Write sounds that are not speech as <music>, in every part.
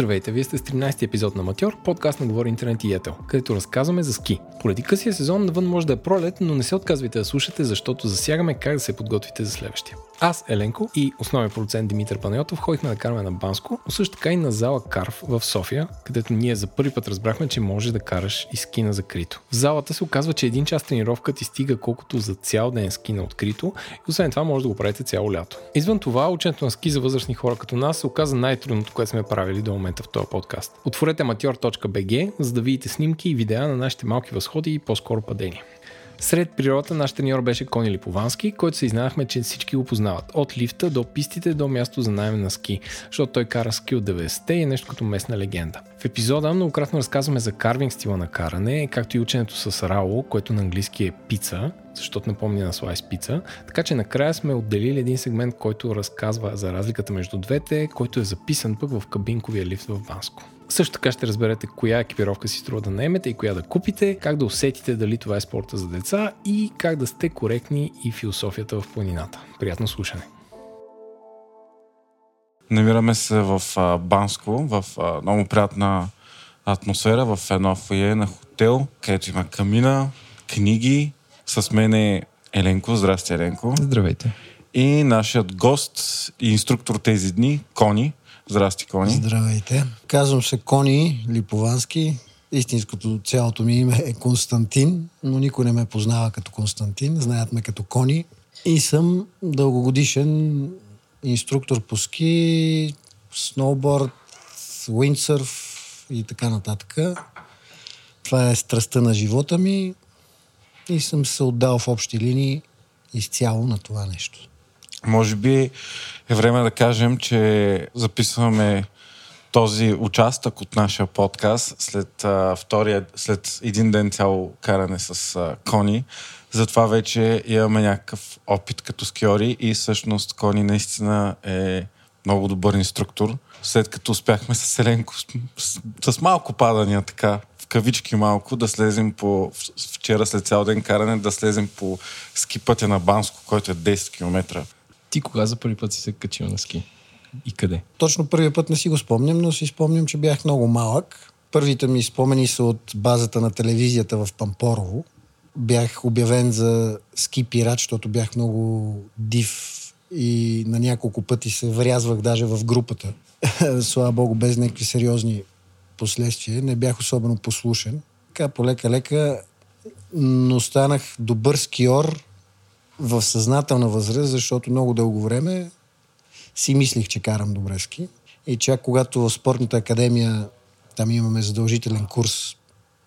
Здравейте, вие сте с 13 епизод на Матьор, подкаст на Говори Интернет и Етел, където разказваме за ски. Поради късия сезон навън може да е пролет, но не се отказвайте да слушате, защото засягаме как да се подготвите за следващия. Аз, Еленко и основен продуцент Димитър Панайотов ходихме да караме на Банско, но също така и на зала Карв в София, където ние за първи път разбрахме, че може да караш и ски на закрито. В залата се оказва, че един час тренировка ти стига колкото за цял ден ски на открито и освен това може да го правите цяло лято. Извън това, ученето на ски за възрастни хора като нас се оказа най-трудното, което сме правили до момента в този подкаст. Отворете amateur.bg, за да видите снимки и видеа на нашите малки възходи и по-скоро падения. Сред природата наш треньор беше Кони Липовански, който се изнахме, че всички го познават. От лифта до пистите до място за найем на ски, защото той кара ски от 90-те и е нещо като местна легенда. В епизода многократно разказваме за карвинг стила на каране, както и ученето с рао, което на английски е пица, защото напомня на слайс пица. Така че накрая сме отделили един сегмент, който разказва за разликата между двете, който е записан пък в кабинковия лифт в Банско. Също така ще разберете коя екипировка си струва да наемете и коя да купите, как да усетите дали това е спорта за деца и как да сте коректни и философията в планината. Приятно слушане! Намираме се в Банско, в много приятна атмосфера, в едно фойе на хотел, където има камина, книги. С мен е Еленко. Здрасти, Еленко. Здравейте. И нашият гост и инструктор тези дни, Кони. Здрасти, Кони. Здравейте. Казвам се Кони Липовански. Истинското цялото ми име е Константин, но никой не ме познава като Константин. Знаят ме като Кони. И съм дългогодишен инструктор по ски, сноуборд, уиндсърф и така нататък. Това е страстта на живота ми и съм се отдал в общи линии изцяло на това нещо. Може би е време да кажем, че записваме този участък от нашия подкаст след, а, втория, след един ден цяло каране с а, Кони. Затова вече имаме някакъв опит като скиори и всъщност Кони наистина е много добър инструктор. След като успяхме с Еленко с, с, малко падания така, в кавички малко, да слезем по вчера след цял ден каране, да слезем по ски пътя на Банско, който е 10 км. Ти кога за първи път си се качил на ски? И къде? Точно първият път не си го спомням, но си спомням, че бях много малък. Първите ми спомени са от базата на телевизията в Пампорово. Бях обявен за ски пират, защото бях много див и на няколко пъти се врязвах даже в групата. <laughs> Слава Богу, без някакви сериозни последствия. Не бях особено послушен. Така полека-лека, но станах добър скиор в съзнателна възраст, защото много дълго време си мислих, че карам добре ски. И чак когато в спортната академия там имаме задължителен курс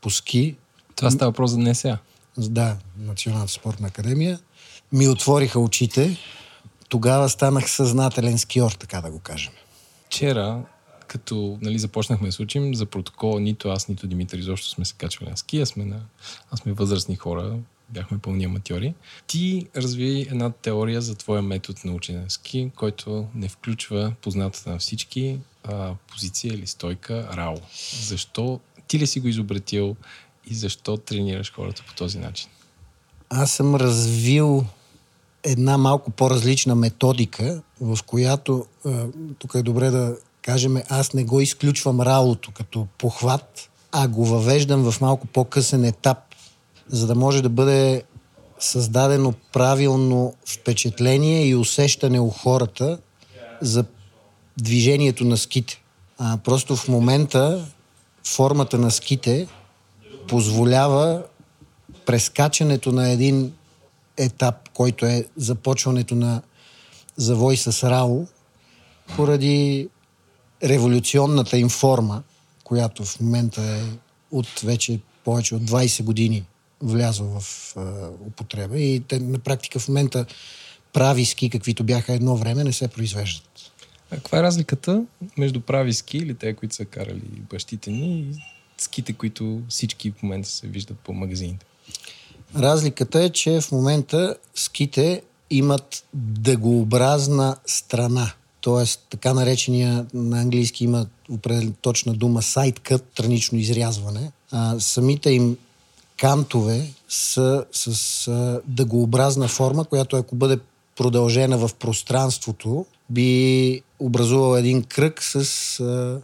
по ски. Това става въпрос за НСА. Да, Националната спортна академия. Ми отвориха очите. Тогава станах съзнателен скиор, така да го кажем. Вчера, като нали, започнахме да се учим, за протокола нито аз, нито Димитър изобщо сме се качвали на ски, а сме, на... а сме възрастни хора, бяхме пълни аматьори. Ти разви една теория за твоя метод на учене ски, който не включва познатата на всички а, позиция или стойка РАО. Защо ти ли си го изобретил и защо тренираш хората по този начин? Аз съм развил една малко по-различна методика, в която, тук е добре да кажем, аз не го изключвам раото като похват, а го въвеждам в малко по-късен етап, за да може да бъде създадено правилно впечатление и усещане у хората за движението на ските. А, просто в момента формата на ските позволява прескачането на един етап, който е започването на завой с Рао, поради революционната им форма, която в момента е от вече повече от 20 години влязла в а, употреба и те на практика в момента прави ски, каквито бяха едно време, не се произвеждат. А каква е разликата между прави ски или те, които са карали бащите ни и ските, които всички в момента се виждат по магазините? Разликата е, че в момента ските имат дъгообразна страна. Тоест, така наречения на английски има определена точна дума cut, странично изрязване. А, самите им кантове са с а, дъгообразна форма, която ако бъде продължена в пространството, би образувал един кръг с а,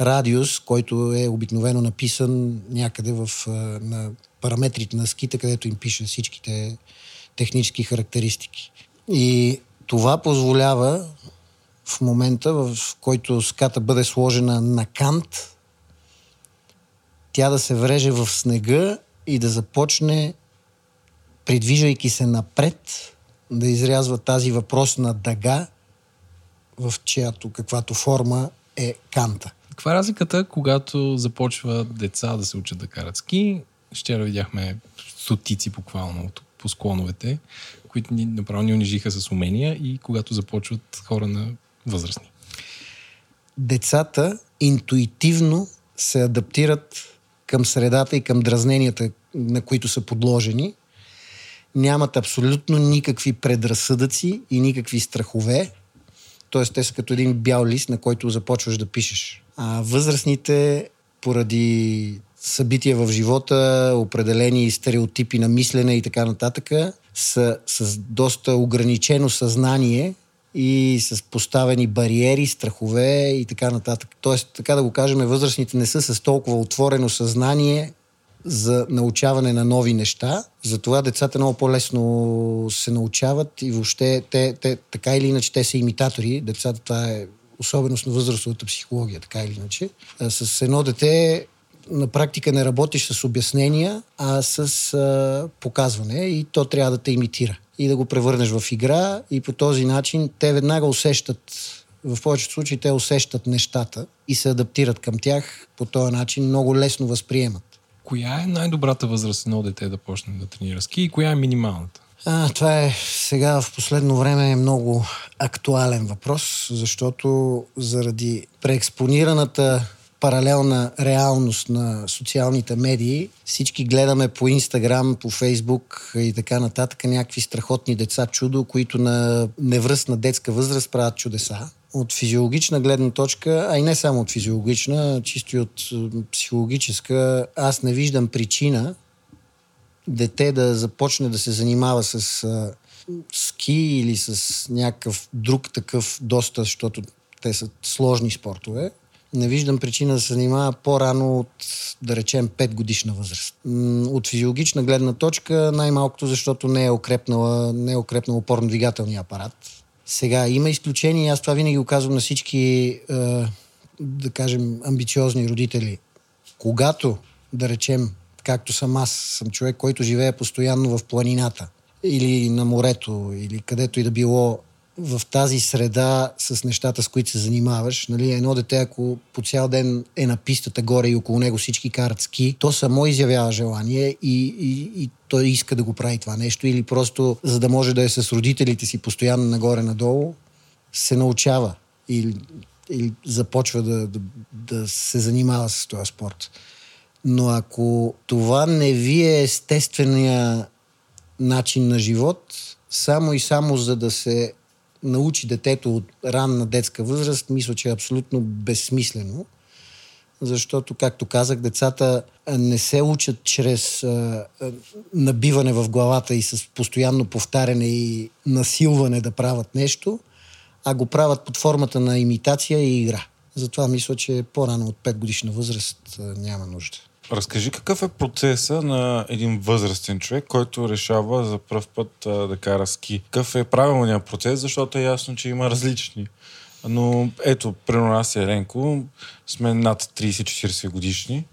радиус, който е обикновено написан някъде в, на параметрите на ските, където им пише всичките технически характеристики. И това позволява в момента, в който ската бъде сложена на кант, тя да се вреже в снега и да започне, придвижвайки се напред, да изрязва тази въпросна дъга, в чиято каквато форма е канта. Каква е разликата, когато започва деца да се учат да карат ски? Вчера видяхме стотици буквално по склоновете, които ни направо ни унижиха с умения и когато започват хора на възрастни. Децата интуитивно се адаптират към средата и към дразненията, на които са подложени. Нямат абсолютно никакви предразсъдъци и никакви страхове. Тоест, те са като един бял лист, на който започваш да пишеш. А възрастните, поради събития в живота, определени стереотипи на мислене и така нататък, са с доста ограничено съзнание и с поставени бариери, страхове и така нататък. Тоест, така да го кажем, възрастните не са с толкова отворено съзнание за научаване на нови неща. Затова децата много по-лесно се научават и въобще те, те така или иначе те са имитатори. Децата това е особеност на възрастовата психология, така или иначе. С едно дете на практика не работиш с обяснения, а с а, показване и то трябва да те имитира и да го превърнеш в игра и по този начин те веднага усещат, в повечето случаи те усещат нещата и се адаптират към тях по този начин, много лесно възприемат. Коя е най-добрата възраст едно дете да почне да тренира ски и коя е минималната? А, това е сега в последно време е много актуален въпрос, защото заради преекспонираната паралелна реалност на социалните медии. Всички гледаме по Инстаграм, по Фейсбук и така нататък някакви страхотни деца чудо, които на невръстна детска възраст правят чудеса. От физиологична гледна точка, а и не само от физиологична, чисто и от психологическа, аз не виждам причина дете да започне да се занимава с а, ски или с някакъв друг такъв доста, защото те са сложни спортове, не виждам причина да се занимава по-рано от, да речем, 5 годишна възраст. От физиологична гледна точка, най-малкото, защото не е укрепнала, не е укрепнал опорно-двигателния апарат. Сега има изключения, аз това винаги го казвам на всички, е, да кажем, амбициозни родители. Когато, да речем, както съм аз, съм човек, който живее постоянно в планината или на морето, или където и да било в тази среда с нещата, с които се занимаваш. Нали, едно дете, ако по цял ден е на пистата горе и около него всички карат ски, то само изявява желание и, и, и той иска да го прави това нещо или просто за да може да е с родителите си постоянно нагоре-надолу, се научава или, или започва да, да, да се занимава с този спорт. Но ако това не ви е естествения начин на живот, само и само за да се научи детето от ранна детска възраст, мисля, че е абсолютно безсмислено. Защото, както казах, децата не се учат чрез а, набиване в главата и с постоянно повтаряне и насилване да правят нещо, а го правят под формата на имитация и игра. Затова мисля, че по-рано от 5 годишна възраст няма нужда. Разкажи какъв е процеса на един възрастен човек, който решава за първ път а, да кара ски. Какъв е правилният процес, защото е ясно, че има различни. Но ето, при нас е Ренко, сме над 30-40 годишни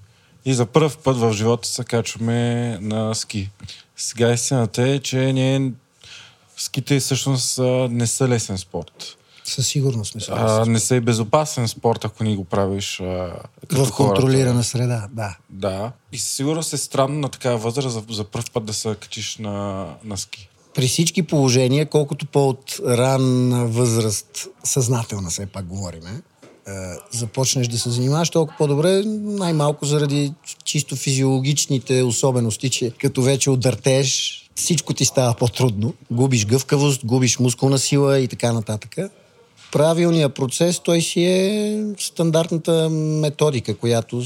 и за първ път в живота се качваме на ски. Сега истината е, че ние ските всъщност не са лесен спорт. Със сигурност са. А, не са и безопасен спорт, ако ни го правиш а, В контролирана хората. среда, да. Да. И със сигурност е странно на такава възраст за, за първ път да се качиш на, на ски. При всички положения, колкото по-от ранна възраст, съзнателна все пак говориме, е, започнеш да се занимаваш, толкова по-добре, най-малко заради чисто физиологичните особености, че като вече удъртеш, всичко ти става по-трудно. Губиш гъвкавост, губиш мускулна сила и така нататък правилният процес, той си е стандартната методика, която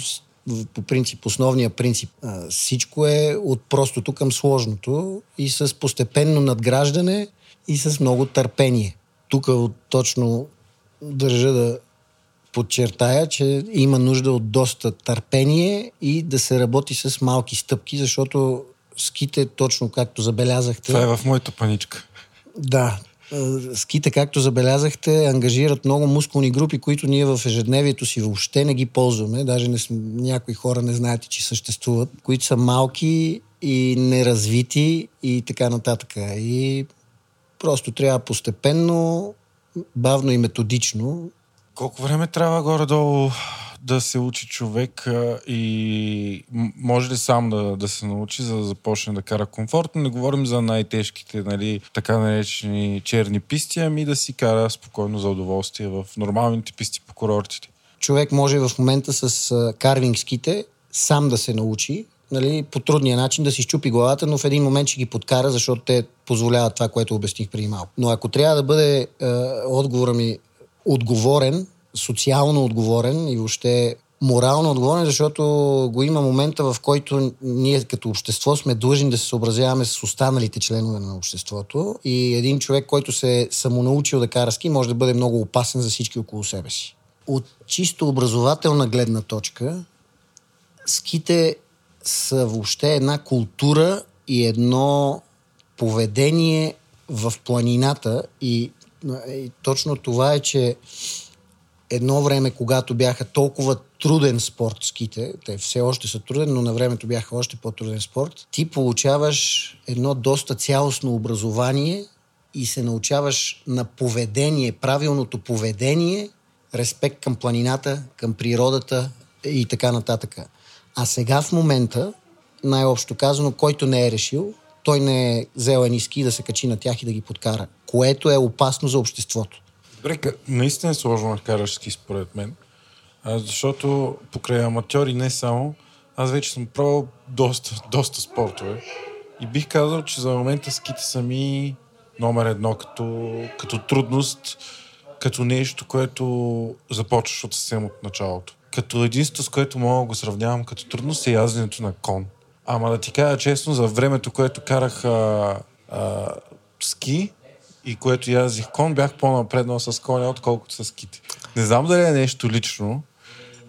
по принцип, основния принцип. Всичко е от простото към сложното и с постепенно надграждане и с много търпение. Тук точно държа да подчертая, че има нужда от доста търпение и да се работи с малки стъпки, защото ските, точно както забелязахте... Това е в моята паничка. Да, ските, както забелязахте, ангажират много мускулни групи, които ние в ежедневието си въобще не ги ползваме. Даже не някои хора не знаят, че съществуват, които са малки и неразвити и така нататък. И просто трябва постепенно, бавно и методично. Колко време трябва горе-долу да се учи човек и може ли сам да, да се научи, за да започне да кара комфортно? Не говорим за най-тежките, нали, така наречени черни писти, ами да си кара спокойно за удоволствие в нормалните писти по курортите. Човек може в момента с карвингските сам да се научи, нали, по трудния начин да си щупи главата, но в един момент ще ги подкара, защото те позволяват това, което обясних преди малко. Но ако трябва да бъде е, отговора ми отговорен, социално отговорен и въобще морално отговорен, защото го има момента, в който ние като общество сме длъжни да се съобразяваме с останалите членове на обществото и един човек, който се е самонаучил да кара ски, може да бъде много опасен за всички около себе си. От чисто образователна гледна точка, ските са въобще една култура и едно поведение в планината и, и точно това е, че едно време, когато бяха толкова труден спорт ските, те все още са труден, но на времето бяха още по-труден спорт, ти получаваш едно доста цялостно образование и се научаваш на поведение, правилното поведение, респект към планината, към природата и така нататък. А сега в момента, най-общо казано, който не е решил, той не е взел едни ски да се качи на тях и да ги подкара, което е опасно за обществото. Добре, наистина е сложно караш ски според мен, а, защото покрай аматьори не само, аз вече съм пробвал доста, доста спортове и бих казал, че за момента ските са ми номер едно като, като трудност, като нещо, което започваш от съвсем от началото. Като единство, с което мога да го сравнявам като трудност е язденето на кон. Ама да ти кажа честно, за времето, което карах а, а, ски, и което язих кон, бях по-напреднал с коня, отколкото с кити. Не знам дали е нещо лично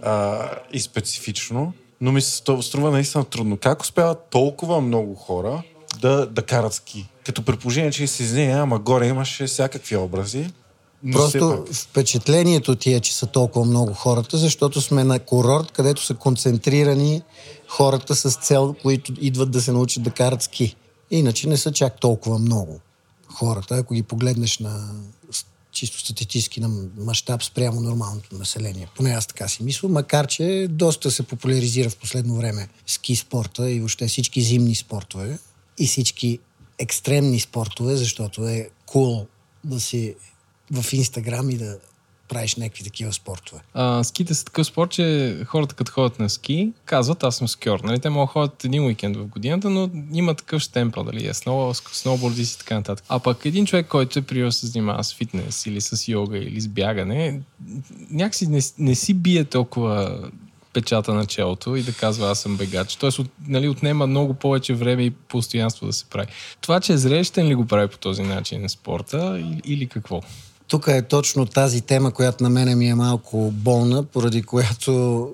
а, и специфично, но ми се струва наистина трудно. Как успяват толкова много хора да, да карат ски? Като предположение, че се изне, ама горе имаше всякакви образи. Просто впечатлението ти е, че са толкова много хората, защото сме на курорт, където са концентрирани хората с цел, които идват да се научат да карат ски. Иначе не са чак толкова много хората, ако ги погледнеш на чисто статистически на мащаб спрямо нормалното население. Поне аз така си мисля, макар че доста се популяризира в последно време ски спорта и въобще всички зимни спортове и всички екстремни спортове, защото е кул cool да си в Инстаграм и да правиш някакви такива спортове? А, ските са такъв спорт, че хората като ходят на ски, казват аз съм скьор. Нали? Те могат да ходят един уикенд в годината, но има такъв штемпел, дали е сноу, сноуборди и така нататък. А пък един човек, който е приел се занимава с фитнес или с йога или с бягане, някакси не, не си бие толкова печата на челото и да казва аз съм бегач. Тоест, от, нали, отнема много повече време и постоянство да се прави. Това, че е зрещен ли го прави по този начин на спорта или, или какво? Тук е точно тази тема, която на мене ми е малко болна, поради която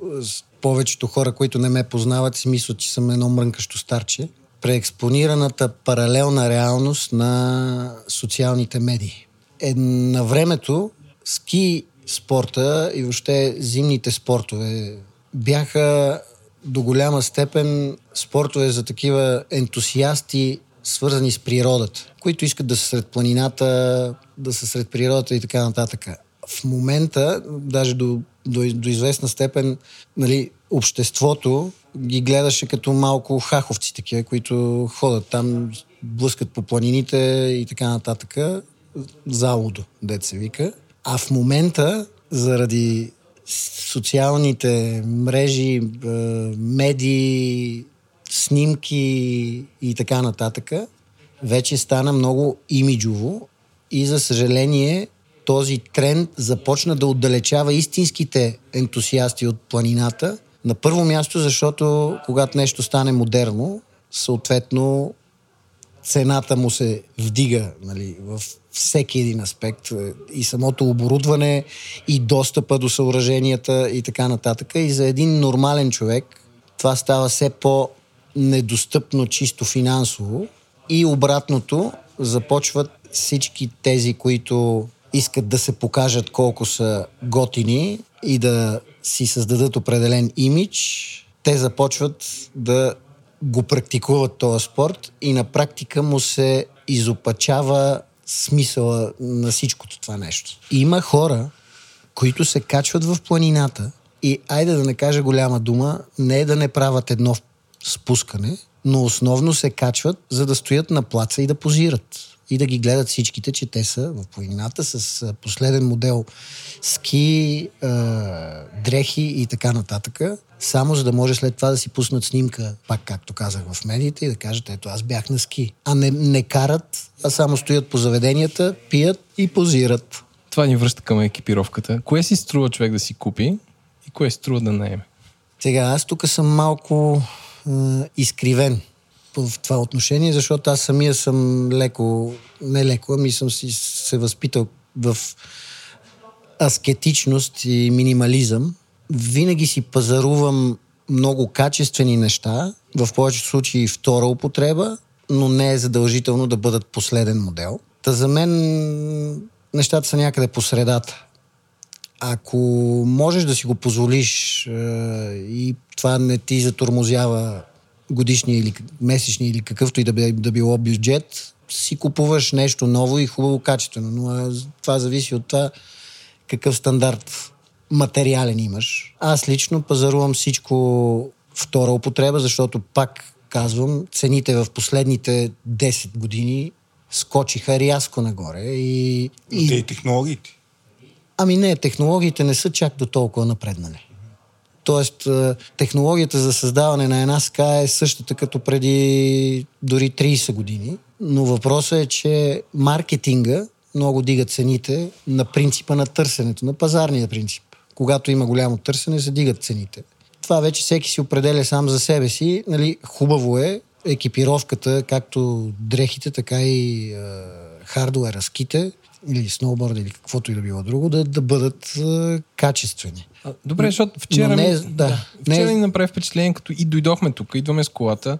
повечето хора, които не ме познават, си мислят, че съм едно мрънкащо старче. Преекспонираната паралелна реалност на социалните медии. Е, на времето ски спорта и въобще зимните спортове бяха до голяма степен спортове за такива ентусиасти, свързани с природата, които искат да са сред планината, да са сред природата и така нататък. В момента, даже до, до, до известна степен, нали, обществото ги гледаше като малко хаховци такива, които ходят там, блъскат по планините и така нататък. Залудо, дет се вика. А в момента, заради социалните мрежи, медии, снимки и така нататък, вече стана много имиджово и за съжаление този тренд започна да отдалечава истинските ентусиасти от планината. На първо място, защото когато нещо стане модерно, съответно цената му се вдига нали, в всеки един аспект. И самото оборудване, и достъпа до съоръженията и така нататък. И за един нормален човек това става все по-недостъпно чисто финансово. И обратното, започват всички тези, които искат да се покажат колко са готини и да си създадат определен имидж, те започват да го практикуват този спорт и на практика му се изопачава смисъла на всичкото това нещо. Има хора, които се качват в планината и, айде да не кажа голяма дума, не е да не правят едно спускане, но основно се качват, за да стоят на плаца и да позират. И да ги гледат всичките, че те са в планината с последен модел ски, е, дрехи и така нататък. Само за да може след това да си пуснат снимка, пак както казах в медиите, и да кажат, ето аз бях на ски. А не, не карат, а само стоят по заведенията, пият и позират. Това ни връща към екипировката. Кое си струва човек да си купи и кое си струва да наеме? Сега, аз тук съм малко изкривен в това отношение, защото аз самия съм леко, не леко, ами съм си се възпитал в аскетичност и минимализъм. Винаги си пазарувам много качествени неща, в повечето случаи втора употреба, но не е задължително да бъдат последен модел. Та за мен нещата са някъде по средата. Ако можеш да си го позволиш е, и това не ти затормозява годишния или месечния или какъвто и да, би, да било бюджет, си купуваш нещо ново и хубаво качествено. Но това зависи от това какъв стандарт материален имаш. Аз лично пазарувам всичко втора употреба, защото пак казвам, цените в последните 10 години скочиха рязко нагоре. И, и... Те и технологиите. Ами не, технологиите не са чак до толкова напреднали. Тоест, технологията за създаване на една ска е същата като преди дори 30 години. Но въпросът е, че маркетинга много дига цените на принципа на търсенето, на пазарния принцип. Когато има голямо търсене, се дигат цените. Това вече всеки си определя сам за себе си. Нали, хубаво е екипировката, както дрехите, така и е, хардуера, ските или сноуборда или каквото и да било друго, да, да бъдат е, качествени. Добре, защото вчера, не, ми, да, вчера не... ни направи впечатление, като и дойдохме тук, идваме с колата,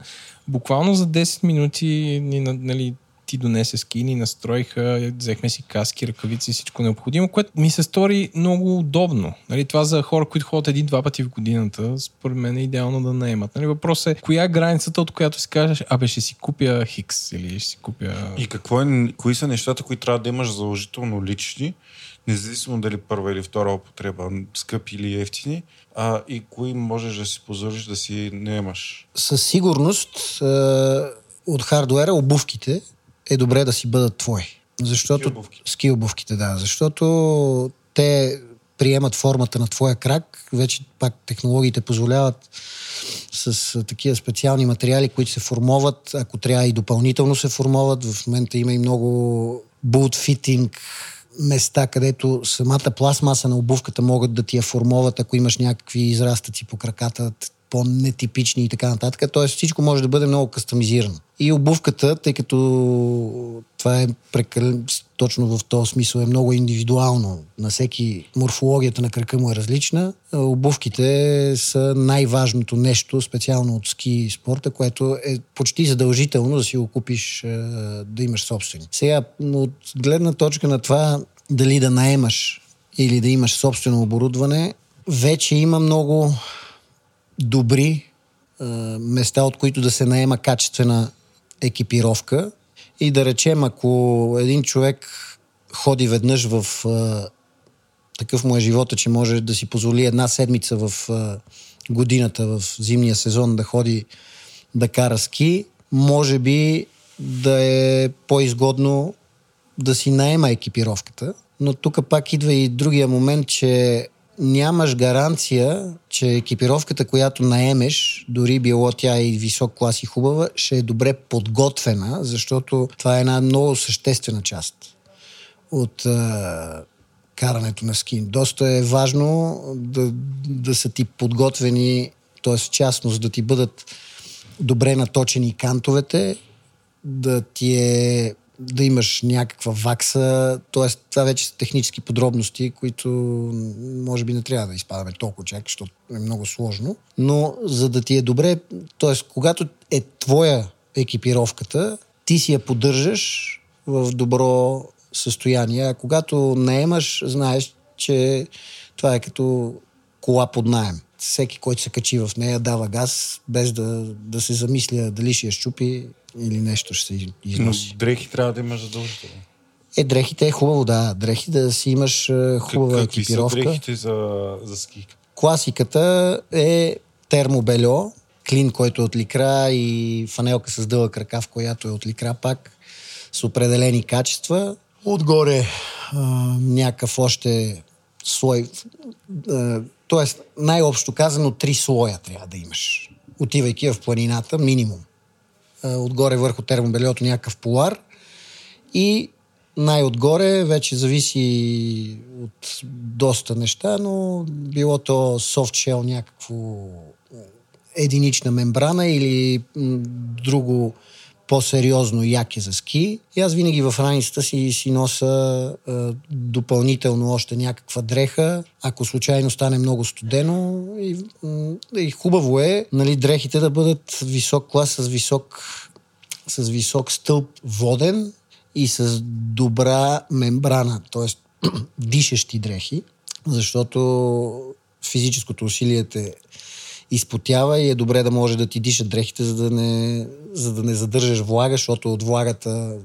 буквално за 10 минути ни, нали, ти донесе ски, ни настроиха, взехме си каски, ръкавици и всичко необходимо, което ми се стори много удобно. Нали, това за хора, които ходят един-два пъти в годината, според мен е идеално да наемат. Нали, въпросът е, коя е границата, от която си кажеш, абе ще си купя Хикс или ще си купя... И какво е, кои са нещата, които трябва да имаш заложително лични, независимо дали първа или втора употреба, скъпи или ефтини, а, и кои можеш да си позволиш да си не имаш? Със сигурност е, от хардуера обувките е добре да си бъдат твои. Защото, ски, ски обувките, да. Защото те приемат формата на твоя крак. Вече пак технологиите позволяват с такива специални материали, които се формоват, ако трябва и допълнително се формоват. В момента има и много boot fitting места, където самата пластмаса на обувката могат да ти я формоват, ако имаш някакви израстъци по краката, по-нетипични и така нататък. Тоест всичко може да бъде много кастомизирано. И обувката, тъй като това е прекалено, точно в този смисъл е много индивидуално. На всеки морфологията на крака му е различна. Обувките са най-важното нещо, специално от ски спорта, което е почти задължително да си го купиш, да имаш собствени. Сега, от гледна точка на това дали да наемаш или да имаш собствено оборудване, вече има много добри а, места, от които да се наема качествена екипировка. И да речем, ако един човек ходи веднъж в а, такъв му е живота, че може да си позволи една седмица в а, годината, в зимния сезон да ходи да кара ски, може би да е по-изгодно да си наема екипировката. Но тук пак идва и другия момент, че нямаш гаранция, че екипировката, която наемеш, дори било тя и висок клас и хубава, ще е добре подготвена, защото това е една много съществена част от а, карането на ски. Доста е важно да, да са ти подготвени, т.е. в частност да ти бъдат добре наточени кантовете, да ти е да имаш някаква вакса, т.е. това вече са технически подробности, които може би не трябва да изпадаме толкова чак, защото е много сложно. Но за да ти е добре, т.е. когато е твоя екипировката, ти си я поддържаш в добро състояние, а когато наемаш, знаеш, че това е като кола под найем. Всеки, който се качи в нея, дава газ, без да, да се замисля дали ще я щупи или нещо ще се износи. Но дрехи трябва да имаш задължително. Е, дрехите е хубаво, да. Дрехи да си имаш е, хубава Какви екипировка. са дрехите за, за ски? Класиката е термобельо, клин, който е от ликра и фанелка с дълъг ръкав, която е от ликра пак, с определени качества. Отгоре а, някакъв още слой. А, тоест, най-общо казано, три слоя трябва да имаш. Отивайки в планината, минимум. А, отгоре върху термобелиото някакъв полар и най-отгоре вече зависи от доста неща, но било то soft shell някакво единична мембрана или друго по-сериозно яке за ски. И аз винаги в раницата си, си носа е, допълнително още някаква дреха, ако случайно стане много студено. И, и хубаво е нали, дрехите да бъдат висок клас с висок, с висок стълб воден и с добра мембрана, т.е. <clears throat> дишещи дрехи, защото физическото усилие те изпотява и е добре да може да ти дишат дрехите, за да не, за да не задържаш влага, защото от влагата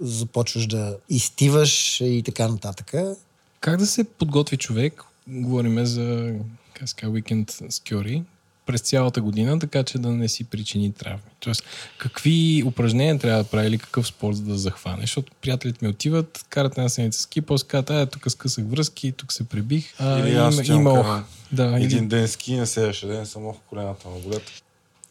започваш да изтиваш и така нататък. Как да се подготви човек? Говориме за казва, уикенд скьори през цялата година, така че да не си причини травми. Тоест, какви упражнения трябва да прави или какъв спорт за да захване? Защото приятелите ми отиват, карат една седмица ски, после казват, а, тук скъсах връзки, тук се прибих. А, Или аз има, има ох. Да, Един или... ден ски, на следващия ден само в колената на болят.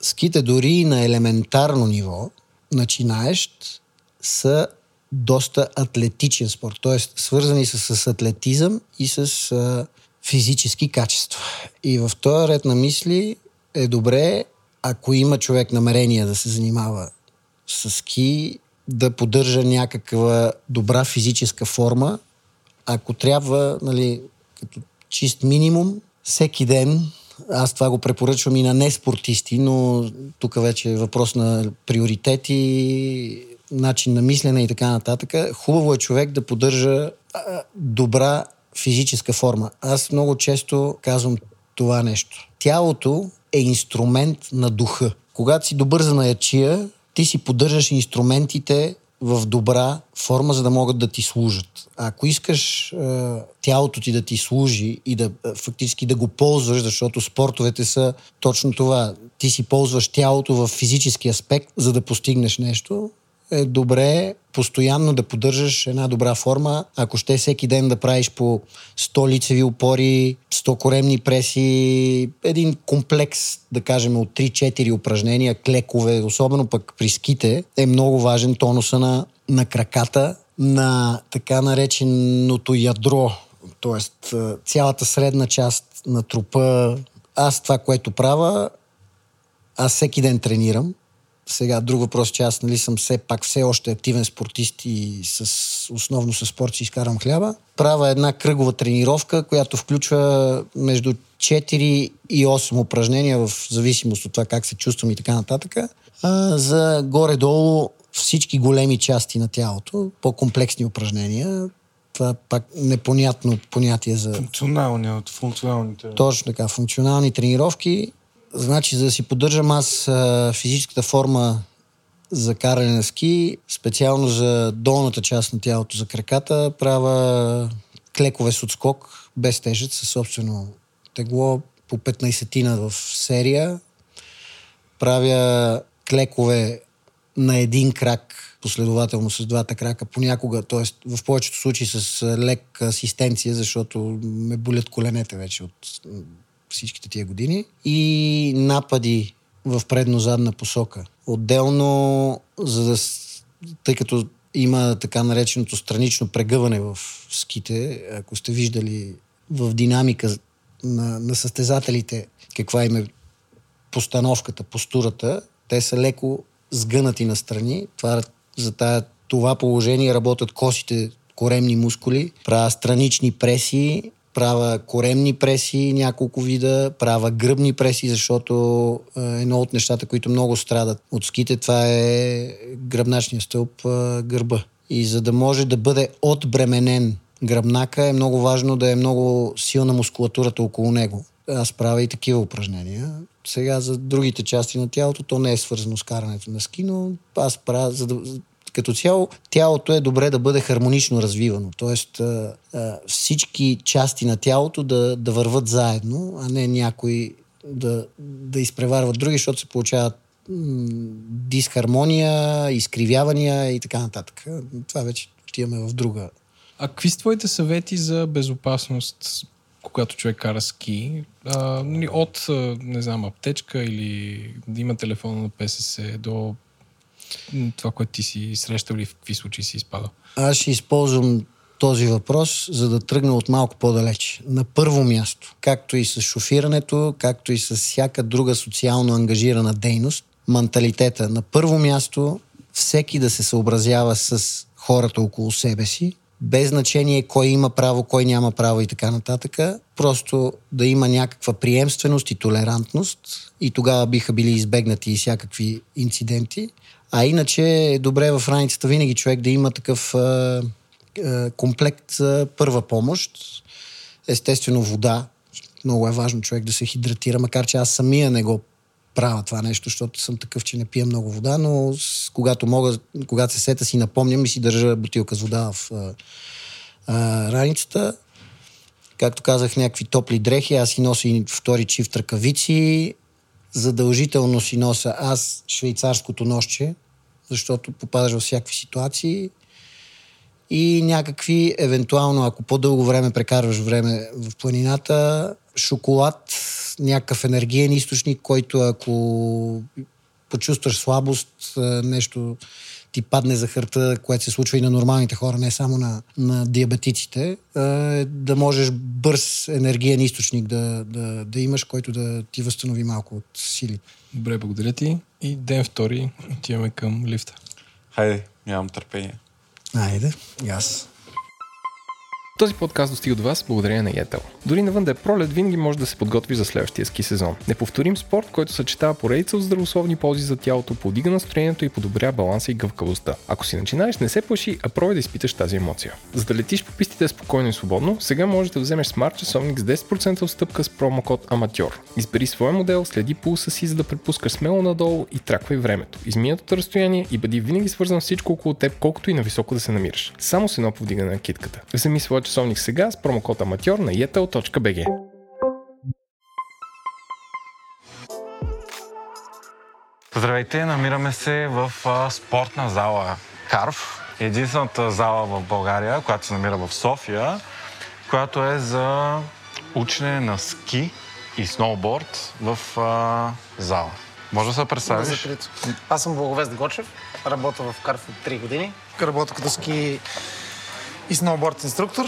Ските дори на елементарно ниво, начинаещ, са доста атлетичен спорт, т.е. свързани са с атлетизъм и с а, физически качества. И в този ред на мисли е добре, ако има човек намерение да се занимава с ски, да поддържа някаква добра физическа форма. Ако трябва, нали, като чист минимум, всеки ден, аз това го препоръчвам и на неспортисти, но тук вече е въпрос на приоритети, начин на мислене и така нататък. Хубаво е човек да поддържа а, добра физическа форма. Аз много често казвам това нещо. Тялото е инструмент на духа. Когато си добър за наячия, ти си поддържаш инструментите в добра форма, за да могат да ти служат. А ако искаш е, тялото ти да ти служи и да е, фактически да го ползваш, защото спортовете са точно това. Ти си ползваш тялото в физически аспект, за да постигнеш нещо, е добре постоянно да поддържаш една добра форма. Ако ще всеки ден да правиш по 100 лицеви опори, 100 коремни преси, един комплекс, да кажем, от 3-4 упражнения, клекове, особено пък при ските, е много важен тонуса на, на краката, на така нареченото ядро, т.е. цялата средна част на трупа. Аз това, което правя, аз всеки ден тренирам. Сега друг въпрос, че аз нали, съм все пак все още активен спортист и с, основно с спорт си изкарам хляба. Правя една кръгова тренировка, която включва между 4 и 8 упражнения в зависимост от това как се чувствам и така нататък. А, за горе-долу всички големи части на тялото, по-комплексни упражнения. Това пак непонятно понятие за Функционални, от функционалните. точно така, функционални тренировки. Значи, за да си поддържам аз физическата форма за каране на ски, специално за долната част на тялото, за краката, правя клекове с отскок, без тежест, със собствено тегло, по 15-тина в серия. Правя клекове на един крак, последователно с двата крака, понякога, т.е. в повечето случаи с лек асистенция, защото ме болят коленете вече от всичките тия години. И напади в предно-задна посока. Отделно, за да, тъй като има така нареченото странично прегъване в ските, ако сте виждали в динамика на, на състезателите каква им е постановката, постурата, те са леко сгънати настрани. Това За тая, това положение работят косите, коремни мускули, правя странични преси, правя коремни преси, няколко вида, правя гръбни преси, защото е, едно от нещата, които много страдат от ските, това е гръбначния стълб, е, гърба. И за да може да бъде отбременен гръбнака, е много важно да е много силна мускулатурата около него. Аз правя и такива упражнения. Сега за другите части на тялото то не е свързано с карането на ски, но аз правя, за да, като цяло тялото е добре да бъде хармонично развивано. Тоест а, а, всички части на тялото да, да върват заедно, а не някои да, да изпреварват други, защото се получават дисхармония, изкривявания и така нататък. Това вече отиваме в друга. А какви са твоите съвети за безопасност, когато човек кара ски? А, от, не знам, аптечка или да има телефона на ПСС до това, което ти си срещал или в какви случаи си изпадал? Аз ще използвам този въпрос, за да тръгна от малко по-далеч. На първо място, както и с шофирането, както и с всяка друга социално ангажирана дейност, менталитета. На първо място, всеки да се съобразява с хората около себе си, без значение кой има право, кой няма право и така нататък. Просто да има някаква приемственост и толерантност и тогава биха били избегнати и всякакви инциденти. А иначе е добре в раницата винаги човек да има такъв а, а, комплект за първа помощ. Естествено вода. Много е важно човек да се хидратира, макар че аз самия не го правя това нещо, защото съм такъв, че не пия много вода, но с, когато мога, когато се сета си напомням и си държа бутилка с вода в а, а, раницата. Както казах, някакви топли дрехи, аз си нося и втори чифт ръкавици, задължително си нося аз швейцарското нощче, защото попадаш във всякакви ситуации. И някакви, евентуално, ако по-дълго време прекарваш време в планината, шоколад, някакъв енергиен източник, който ако почувстваш слабост, нещо ти падне за хърта, което се случва и на нормалните хора, не само на, на диабетиците, да можеш бърз енергиен източник да, да, да имаш, който да ти възстанови малко от сили. Добре, благодаря ти. И ден втори отиваме към лифта. Хайде, нямам търпение. Айде, и аз. Този подкаст достига до вас благодарение на Yettel. Дори навън да е пролет, винаги може да се подготви за следващия ски сезон. Неповторим спорт, който съчетава поредица от здравословни ползи за тялото, повдига настроението и подобря баланса и гъвкавостта. Ако си начинаеш, не се плаши, а пробвай да изпиташ тази емоция. За да летиш по пистите спокойно и свободно, сега можеш да вземеш смарт часовник с 10% отстъпка с промокод Аматьор. Избери своя модел, следи пулса си, за да препускаш смело надолу и траквай времето. Изминатото разстояние и бъди винаги свързан всичко около теб, колкото и на високо да се намираш. Само с едно повдигане на китката. Вземи своя часовник сега с промокод Аматьор на yetel.bg. Здравейте, намираме се в спортна зала Карв. Единствената зала в България, която се намира в София, която е за учене на ски и сноуборд в а, зала. Може да се представиш? Аз съм Благовест Гочев, работя в Карф от 3 години. Работя като ски и сноуборд инструктор.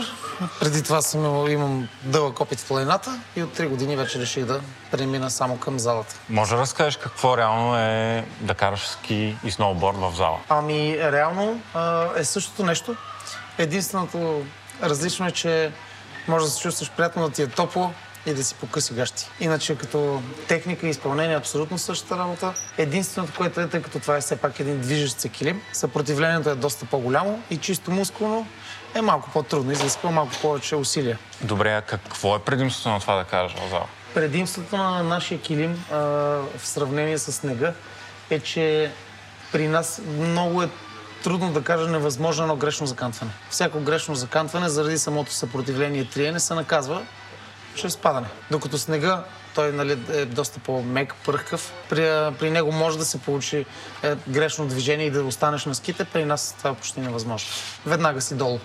Преди това съм имам дълъг опит в планината и от 3 години вече реших да премина само към залата. Може да разкажеш какво реално е да караш ски и сноуборд в зала? Ами, реално е същото нещо. Единственото различно е, че може да се чувстваш приятно да ти е топло и да си покъси гащи. Иначе като техника и изпълнение е абсолютно същата работа. Единственото, което е, тъй като това е все пак един движещ се килим, съпротивлението е доста по-голямо и чисто мускулно е малко по-трудно, изисква малко повече усилия. Добре, а какво е предимството на това да караш в зала? Предимството на нашия килим а, в сравнение с снега е, че при нас много е трудно да кажа невъзможно едно грешно закантване. Всяко грешно закантване заради самото съпротивление и триене се наказва чрез падане. Докато снега той нали, е доста по-мек, пърхкав. При, при него може да се получи е, грешно движение и да останеш на ските. При нас това е почти невъзможно. Веднага си долу.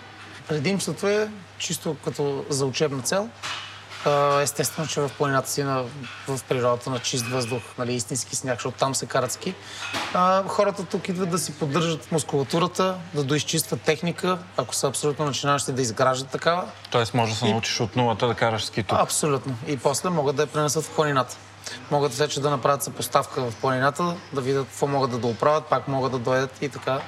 Предимството е чисто като за учебна цел. Естествено, че в планината си на, в природата на чист въздух, нали, истински сняг, защото там се карат ски. А, хората тук идват да си поддържат мускулатурата, да доизчистват техника, ако са абсолютно начинаващи да изграждат такава. Тоест може да се научиш от нулата да караш ски тук. Абсолютно. И после могат да я пренесат в планината. Могат вече да направят съпоставка в планината, да видят какво могат да дооправят, пак могат да дойдат и така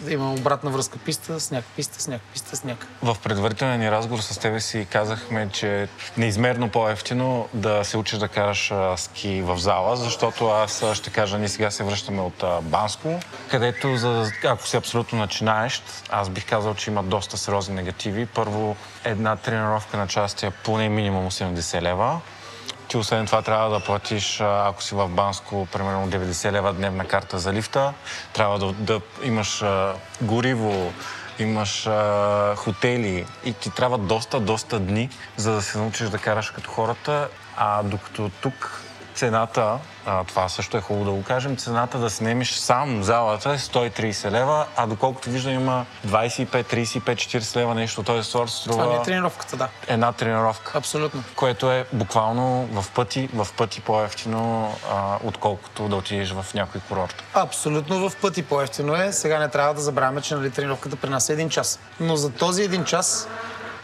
да има обратна връзка писта, сняг, писта, сняг, писта, сняг. В предварителния ни разговор с тебе си казахме, че неизмерно по-ефтино да се учиш да караш ски в зала, защото аз ще кажа, ние сега се връщаме от Банско, където за, ако си абсолютно начинаещ, аз бих казал, че има доста сериозни негативи. Първо, една тренировка на части е поне минимум 80 лева. Ти освен това трябва да платиш, ако си в Банско, примерно 90 лева дневна карта за лифта. Трябва да, да имаш гориво, имаш хотели и ти трябва доста, доста дни, за да се научиш да караш като хората. А докато тук цената, а, това също е хубаво да го кажем, цената да снемеш сам залата е 130 лева, а доколкото виждам има 25, 35, 40 лева нещо, т.е. сорт струва Това не е тренировката, да. една тренировка Абсолютно. което е буквално в пъти, в пъти по-ефтино, а, отколкото да отидеш в някой курорт. Абсолютно в пъти по-ефтино е. Сега не трябва да забравяме, че нали, тренировката при нас е един час. Но за този един час,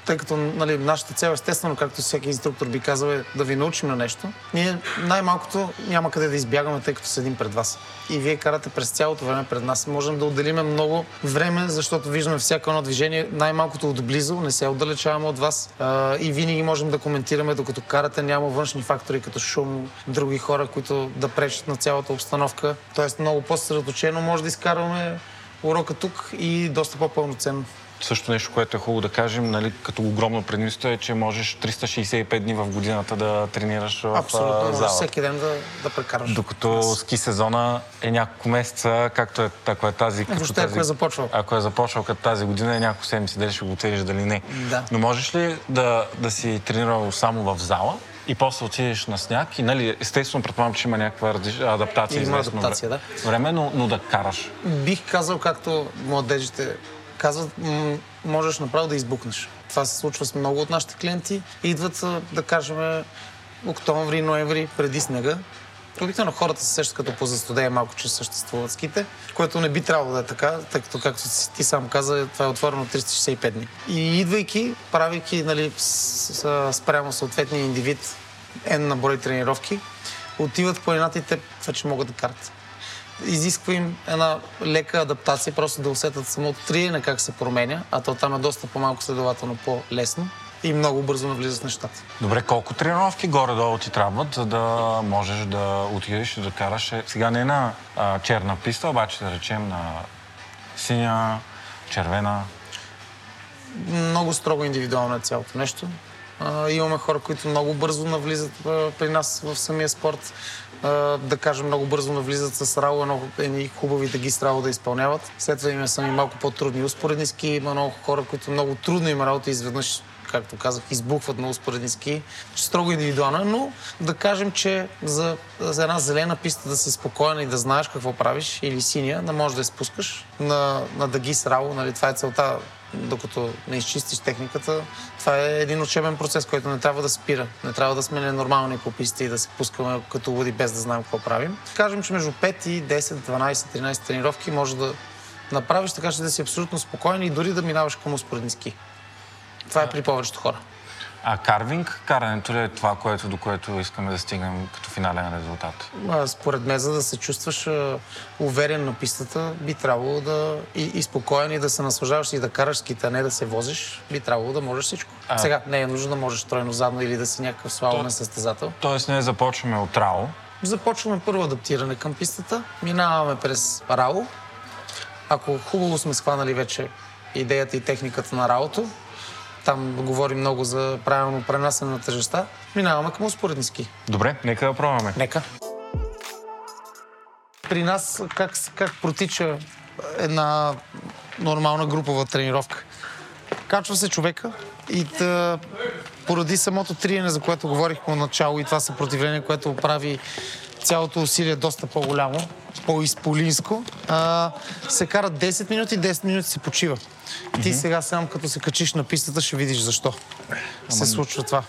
тъй като нали, нашата цел, естествено, както всеки инструктор би казал, е да ви научим на нещо, ние най-малкото няма къде да избягаме, тъй като седим пред вас. И вие карате през цялото време пред нас. Можем да отделиме много време, защото виждаме всяко едно движение, най-малкото отблизо, не се отдалечаваме от вас. А, и винаги можем да коментираме, докато карате, няма външни фактори, като шум, други хора, които да пречат на цялата обстановка. Тоест много по-съсредоточено може да изкарваме урока тук и доста по-пълноценно. Също нещо, което е хубаво да кажем, нали, като огромно предимство е, че можеш 365 дни в годината да тренираш в Абсолютно, а, можеш зала. всеки ден да, да прекараш. Докато ски сезона е няколко месеца, както е, ако е тази... като Въобще, тази, ако е започвал. Ако е започвал като тази година, е няколко седмици, дали ще го отидеш, дали не. Да. Но можеш ли да, да си тренирал само в зала и после отидеш на сняг и, нали, естествено, предполагам, че има някаква адаптация. Има адаптация, да. Време, но, но да караш. Бих казал, както младежите казват, можеш направо да избухнеш. Това се случва с много от нашите клиенти. Идват, да кажем, октомври, ноември, преди снега. Обикновено хората се сещат като по застудея малко, че съществуват ските, което не би трябвало да е така, тъй като, както ти сам каза, това е отворено 365 дни. И идвайки, правейки нали, спрямо съответния индивид N на брой тренировки, отиват в планината и те вече могат да карат изисква им една лека адаптация, просто да усетят самото триене как се променя, а то там е доста по-малко следователно по-лесно и много бързо навлизат в нещата. Добре, колко тренировки горе-долу ти трябват, за да можеш да отидеш и да караш? Е, Сега не на а, черна писта, обаче да речем на синя, червена. Много строго индивидуално е цялото нещо. Имаме хора, които много бързо навлизат при нас в самия спорт. Да кажем, много бързо навлизат с рао, едно, едни хубави да ги страво да изпълняват. След това има сами малко по-трудни успоредни ски. Има много хора, които много трудно им работа и изведнъж както казах, избухват на успоредни ски. Строго индивидуално, е, но да кажем, че за, за една зелена писта да си спокоен и да знаеш какво правиш, или синя, да можеш да я спускаш на, на дъги с рао, нали, това е целта докато не изчистиш техниката, това е един учебен процес, който не трябва да спира. Не трябва да сме ненормални по писти и да се пускаме като луди без да знаем какво правим. Кажем, че между 5 и 10, 12, 13 тренировки може да направиш така, че да си абсолютно спокоен и дори да минаваш към успоредни ски. Това е при повечето хора. А карвинг, карането ли е това, което, до което искаме да стигнем като финален резултат? А, Според мен, за да се чувстваш а, уверен на пистата, би трябвало да и, и спокоен и да се наслаждаваш и да караш ските, а не да се возиш, би трябвало да можеш всичко. А- Сега не е нужно да можеш тройно задно или да си някакъв слаломен състезател. Тоест, не започваме от рао. Започваме първо адаптиране към пистата, минаваме през рао. Ако хубаво сме схванали вече идеята и техниката на раото, там говорим много за правилно пренасене на тежестта, минаваме към успоредни ски. Добре, нека да пробваме. Нека. При нас как, как протича една нормална групова тренировка? Качва се човека и да, поради самото триене, за което говорих по начало и това съпротивление, което прави цялото усилие доста по-голямо, по-изполинско, а, се карат 10 минути, 10 минути се почива. Ти сега сам, като се качиш на пистата, ще видиш защо се случва това.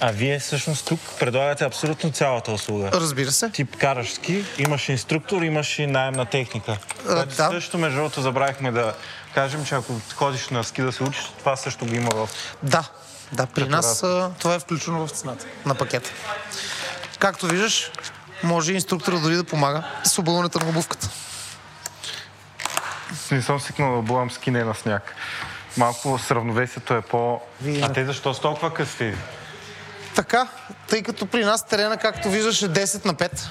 А вие всъщност тук предлагате абсолютно цялата услуга. Разбира се. Ти караш ски, имаш инструктор, имаш и найемна техника. А, да. Също, между другото, забравихме да кажем, че ако ходиш на ски да се учиш, това също го има в... Да, да, при нас а, това е включено в цената на пакета. Както виждаш, може инструктора дори да помага с обуването на обувката. Не съм свикнал да обувам скине на сняг. Малко с равновесието е по... Вие- А те защо са толкова къси? Така, тъй като при нас терена, както виждаш, е 10 на 5.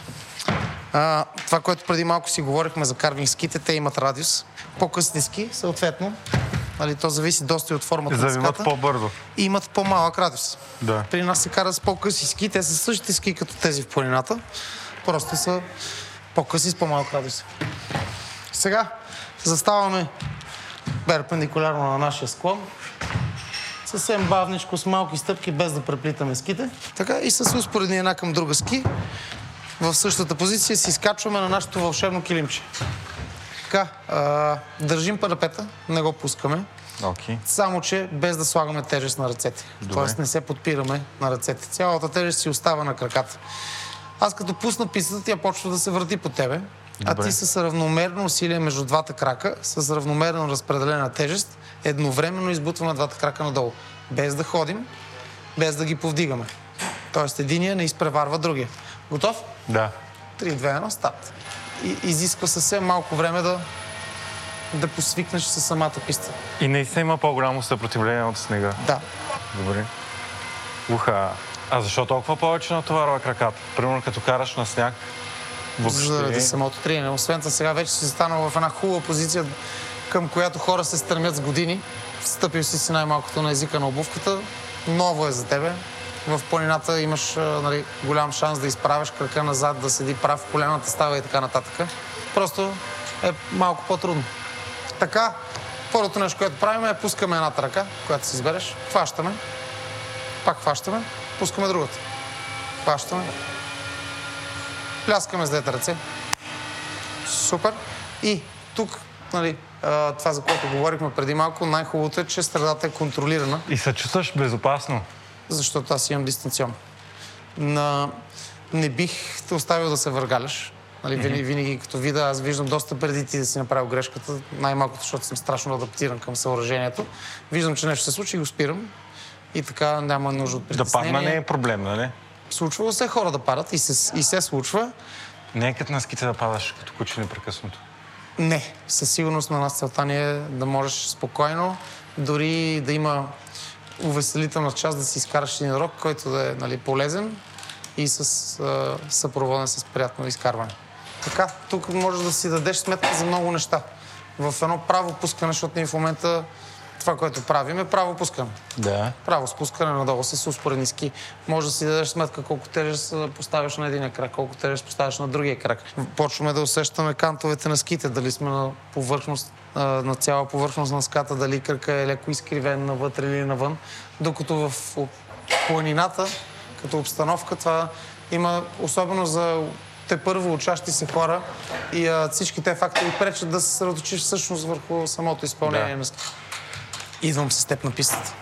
А, това, което преди малко си говорихме за карвинг ските, те имат радиус. По-късни ски, съответно, нали, то зависи доста и от формата на ската, по-бързо. и имат по-малък радиус. Да. При нас се карат с по-къси ски, те са същите ски като тези в планината, просто са по-къси с по-малък радиус. Сега заставаме перпендикулярно на нашия склон. Съвсем бавничко, с малки стъпки, без да преплитаме ските. Така и с успоредни една към друга ски. В същата позиция си изкачваме на нашето вълшебно килимче. Така, а, държим парапета, не го пускаме. Окей. Само, че без да слагаме тежест на ръцете. Тоест не се подпираме на ръцете. Цялата тежест си остава на краката. Аз като пусна пистата, тя почва да се върти по тебе. А Добре. ти с равномерно усилие между двата крака, с равномерно разпределена тежест, едновременно избутваме двата крака надолу. Без да ходим, без да ги повдигаме. Тоест единия не изпреварва другия. Готов? Да. 3, 2, 1, старт. И, изисква съвсем малко време да, да посвикнеш с самата писта. И наистина има по-голямо съпротивление от снега. Да, Добре. Уха. А защо толкова повече натоварва краката? Примерно като караш на сняг, заради въобще... самото триене. Освен това, сега вече си станал в една хубава позиция, към която хора се стремят с години. Встъпил си си най-малкото на езика на обувката. Ново е за тебе. В планината имаш нали, голям шанс да изправиш крака назад, да седи прав, колената става и така нататък. Просто е малко по-трудно. Така, първото нещо, което правим е пускаме едната ръка, която си избереш, хващаме, пак хващаме, пускаме другата. Хващаме, пляскаме с двете ръце. Супер. И тук, нали, това, за което говорихме преди малко, най-хубавото е, че средата е контролирана, И се чувстваш безопасно. Защото аз имам дистанционно. На... Не бих те оставил да се въргаляш. Нали, винаги, винаги като вида, аз виждам доста преди ти да си направил грешката, най-малкото, защото съм страшно адаптиран към съоръжението. Виждам, че нещо се случи и го спирам. И така няма нужда от Да притеснение. падна не е проблем, нали? Случвало се хора да падат и се, и се случва. Не е като на ските да падаш като куче непрекъснато. Не, със сигурност на нас целта ни е да можеш спокойно, дори да има увеселителна част да си изкараш един рок, който да е нали, полезен и с, а, съпроводен с приятно изкарване. Така, тук можеш да си дадеш сметка за много неща. В едно право пускане, защото ние в момента това, което правим е право пускане. Да. Право спускане надолу с успоредни ски. Може да си дадеш сметка колко тежест поставяш на единия крак, колко тежест поставяш на другия крак. Почваме да усещаме кантовете на ските, дали сме на повърхност, на цяла повърхност на ската, дали кръка е леко изкривен навътре или навън. Докато в планината, като обстановка, това има особено за те първо учащи се хора и а, всички те фактори пречат да се съсредоточиш всъщност върху самото изпълнение Да. на ски. Идвам с теб на пистата.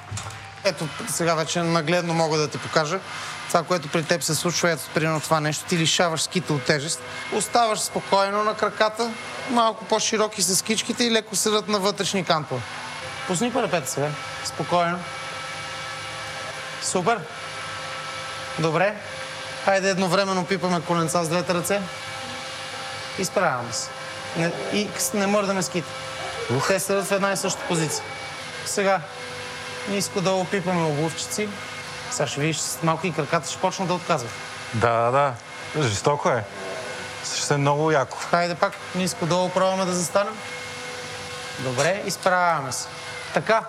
Ето, сега вече нагледно мога да ти покажа. Това, което при теб се случва, ето, примерно това нещо, ти лишаваш ските от тежест, оставаш спокойно на краката, малко по-широки са скичките и леко седат на вътрешни кантове. Пусни парапета сега. Спокойно. Супер. Добре. Хайде едновременно пипаме коленца с двете ръце. Изправяме се. Не, и не мърдаме ските. Те седат в една и съща позиция. Сега ниско долу пипаме обувчици. Сега ще видиш, с малко и краката ще почнат да отказват. Да, да, да. Жестоко е. Ще е много яко. Хайде пак, ниско долу пробваме да застанем. Добре, изправяме се. Така,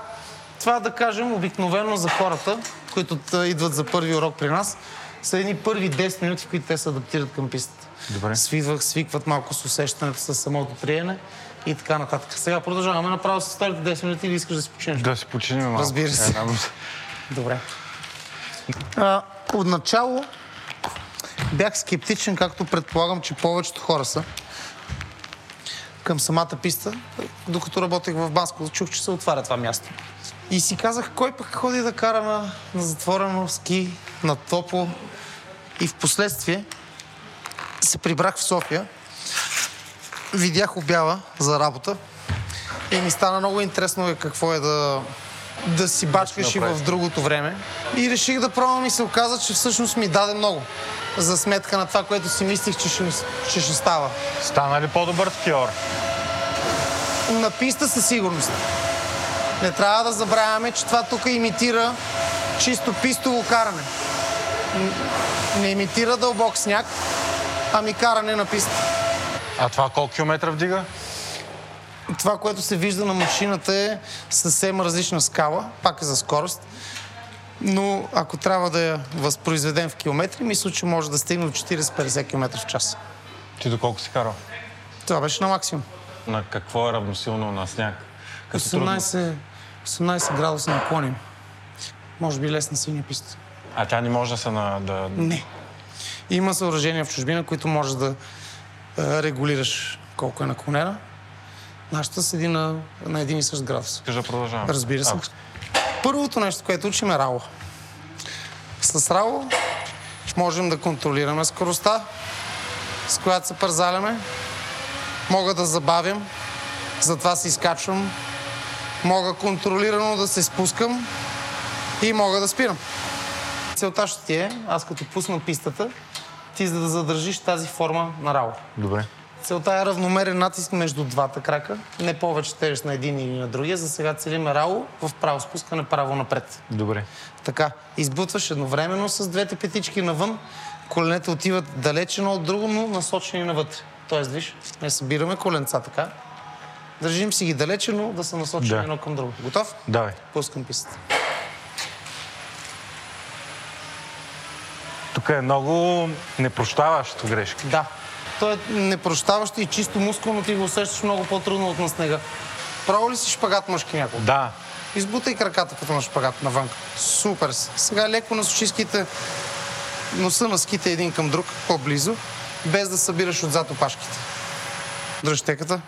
това да кажем обикновено за хората, които идват за първи урок при нас, са едни първи 10 минути, в които те се адаптират към пистата. Добре. Свивах, свикват малко с усещането, с самото триене и така нататък. Сега продължаваме направо с вторите 10 минути или искаш да си починеш? Да си починим малко. Разбира се. Минута. Добре. А, отначало бях скептичен, както предполагам, че повечето хора са към самата писта. Докато работех в Банско, чух, че се отваря това място. И си казах, кой пък ходи да кара на, на затворено ски, на топло. И в последствие се прибрах в София, видях обява за работа и ми стана много интересно е какво е да, да си бачкаш и в другото време. И реших да пробвам и се оказа, че всъщност ми даде много. за сметка на това, което си мислих, че ще, че ще става. Стана ли по-добър скиор? На писта със сигурност. Не трябва да забравяме, че това тук имитира чисто пистово каране. Не имитира дълбок сняг, ами каране на писта. А това колко километра вдига? Това, което се вижда на машината е съвсем различна скала, пак е за скорост. Но ако трябва да я възпроизведем в километри, мисля, че може да стигне до 40-50 км в час. Ти доколко си карал? Това беше на максимум. На какво е равносилно на сняг? Като трудно. 18, 18 градуса наклоним. Може би лесна синя писта. А тя не може да се на... Да... Не. Има съоръжения в чужбина, които можеш да регулираш колко е наклонена. Нашата седи на, на един и същ градус. Да продължавам? Разбира се. Първото нещо, което учим е рао. С рао можем да контролираме скоростта, с която се пързаляме. Мога да забавям, затова се изкачвам. Мога контролирано да се спускам и мога да спирам. Целта ще ти е, аз като пусна пистата, ти за да задържиш тази форма на рао. Добре. Целта е равномерен натиск между двата крака, не повече тежест на един или на другия. За сега целим рао в право спускане, право напред. Добре. Така, избутваш едновременно с двете петички навън, коленете отиват далеч едно от друго, но насочени навътре. Тоест, виж, не събираме коленца така. Държим си ги далече, но да са насочени Да. едно към друго. Готов? Давай. Пускам пистата. Тук е много непрощаващо грешки. Да. То е непрощаващо и чисто мускулно ти го усещаш много по-трудно от на снега. Право ли си шпагат мъжки някога? Да. Избутай краката като на шпагат навън. Супер. Сега леко насуши ските, носа на ските един към друг, по-близо, без да събираш отзад опашките. Дръж теката.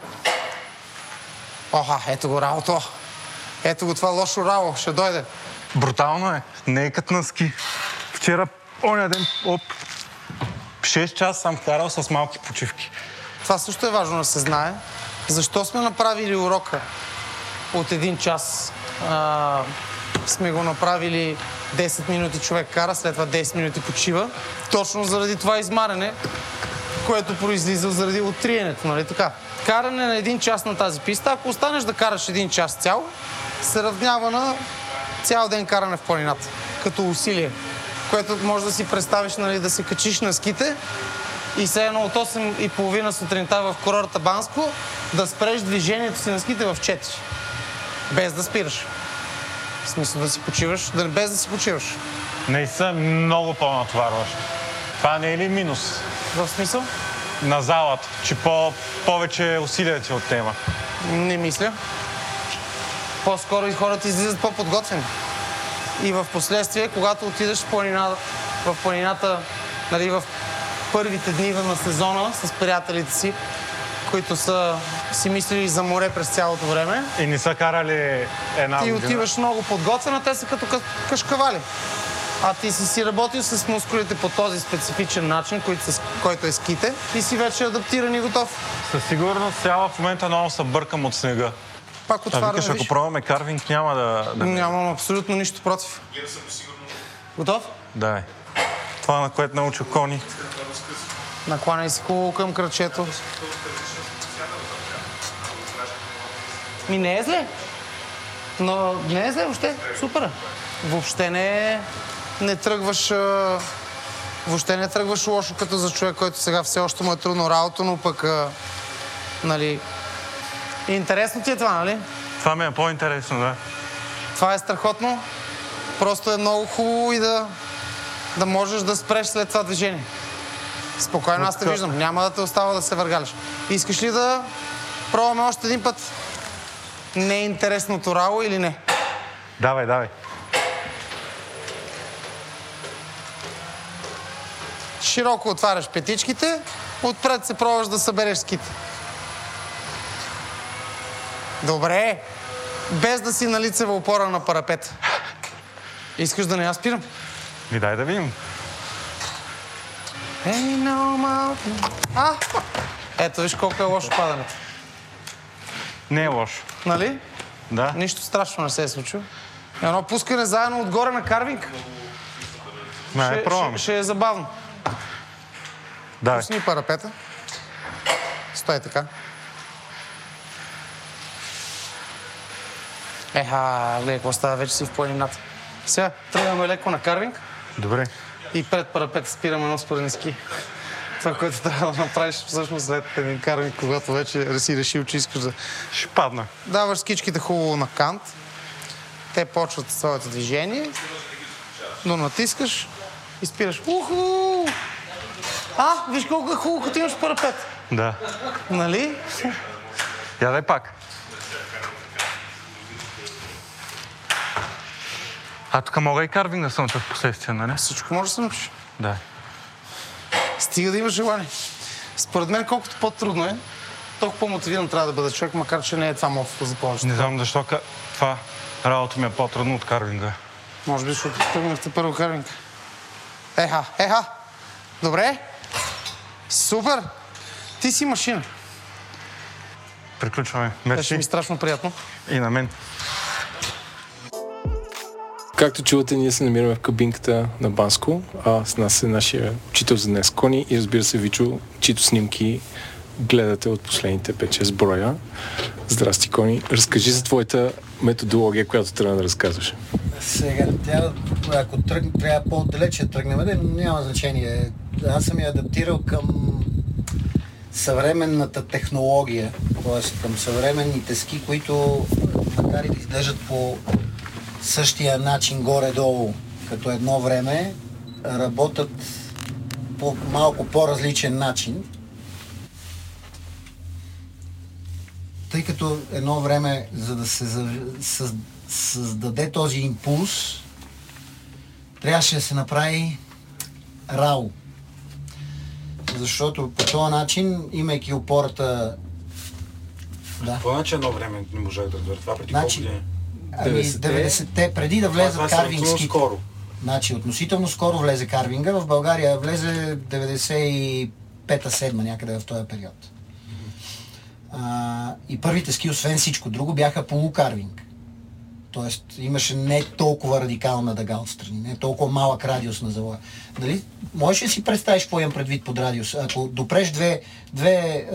Оха, ето го работо. Ето го това лошо рао. Ще дойде. Брутално е. Не е като на ски. Вчера, оня ден, оп, 6 часа съм карал с малки почивки. Това също е важно да се знае. Защо сме направили урока от един час? А, сме го направили 10 минути човек кара, след това 10 минути почива. Точно заради това измаране, което произлиза заради оттриенето, нали така? Каране на един час на тази писта, ако останеш да караш един час цял, се равнява на цял ден каране в планината, като усилие. Което може да си представиш, нали, да се качиш на ските и все едно от 8 и половина сутринта в курорта Банско да спреш движението си на ските в 4. Без да спираш. В смисъл да си почиваш, да, без да си почиваш. Наистина много по-натоварващо. Това не е ли минус В смисъл? на залата, че по- повече усилия ти отнема? Не мисля. По-скоро и хората излизат по-подготвени. И в последствие, когато отидеш в, планина, в планината, нали, в първите дни на сезона с приятелите си, които са си мислили за море през цялото време, И не са карали една ти година. отиваш много подготвена, те са като ка- кашкавали. А ти си си работил с мускулите по този специфичен начин, който, с, който е ските, и си вече адаптиран и готов. Със сигурност сега в момента много се бъркам от снега. Пак А отваряме, викаш, ако пробваме карвинг, няма да... да... Нямам абсолютно нищо против. Готов? Да. Това, на което науча кони. Накланяй се хубаво към кръчето. Ми не е зле. Но не е зле въобще. Супер. Въобще не, не тръгваш... а, Въобще не тръгваш лошо като за човек, който сега все още му е трудно работа, но пък... а, Нали... Интересно ти е това, нали? Това ми е по-интересно, да. Това е страхотно. Просто е много хубаво и да, да можеш да спреш след това движение. Спокойно, аз те виждам. Няма да те остава да се въргаляш. Искаш ли да пробваме още един път? Не е интересното рао или не? Давай, давай. Широко отваряш петичките, отпред се пробваш да събереш ските. Добре. Без да си на лицева опора на парапет. Искаш да не я спирам? Ми дай да видим. Hey, no mountain. А! Ето, виж колко е лошо падането. Не е лошо. Нали? Да. Нищо страшно не се е случило. Едно пускане заедно отгоре на карвинг. Ме, Ще, пробваме. ще, ще е забавно. Давай. Пусни парапета. Стой така. Еха, гледай какво става, вече си в планината. Сега тръгваме леко на карвинг Добре. и пред парапета спираме едно според ски. Това, което трябва да направиш всъщност след един карвинг, когато вече си решил, че искаш да Ще падна. даваш скичките хубаво на кант. Те почват своето движение, но натискаш и спираш. Уху! А, виж колко е хубаво, като имаш парапет. Да. Нали? Я дай пак. А тук мога и карвинг да съм в последствие, нали? Всичко може да се научиш. Да. Стига да имаш желание. Според мен, колкото по-трудно е, толкова по-мотивиран трябва да бъде човек, макар че не е това моето за повечето. Не знам защо ка- това работа ми е по-трудно от карвинга. Може би, защото тръгнахте първо карвинг. Еха, еха. Добре. Супер. Ти си машина. Приключваме. Беше Мерси. ми страшно приятно. И на мен. Както чувате, ние се намираме в кабинката на Банско, а с нас е нашия учител за днес Кони и разбира се Вичо, чието снимки гледате от последните 5-6 броя. Здрасти, Кони. Разкажи за твоята методология, която трябва да разказваш. Сега, тя, ако тръг, трябва по-далече да тръгнем, да, няма значение. Аз съм я адаптирал към съвременната технология, т.е. към съвременните ски, които макар и да изглеждат по същия начин горе-долу, като едно време, работят по малко по-различен начин. Тъй като едно време, за да се създаде този импулс, трябваше да се направи рао. Защото по този начин, имайки опората... Да. Значи едно време не можах да разбера. Това преди Значи, колко години? Ами 90-те. 90-те, преди да влезат Това е карвинг сравнително ските. скоро. Значи относително скоро влезе карвинга, в България влезе 95-7 някъде в този период. А, и първите ски, освен всичко друго, бяха полукарвинг. Тоест имаше не толкова радикална дъга отстрани, не толкова малък радиус на завоя. Дали, можеш ли си представиш какво имам предвид под радиус? Ако допреш две, две, е,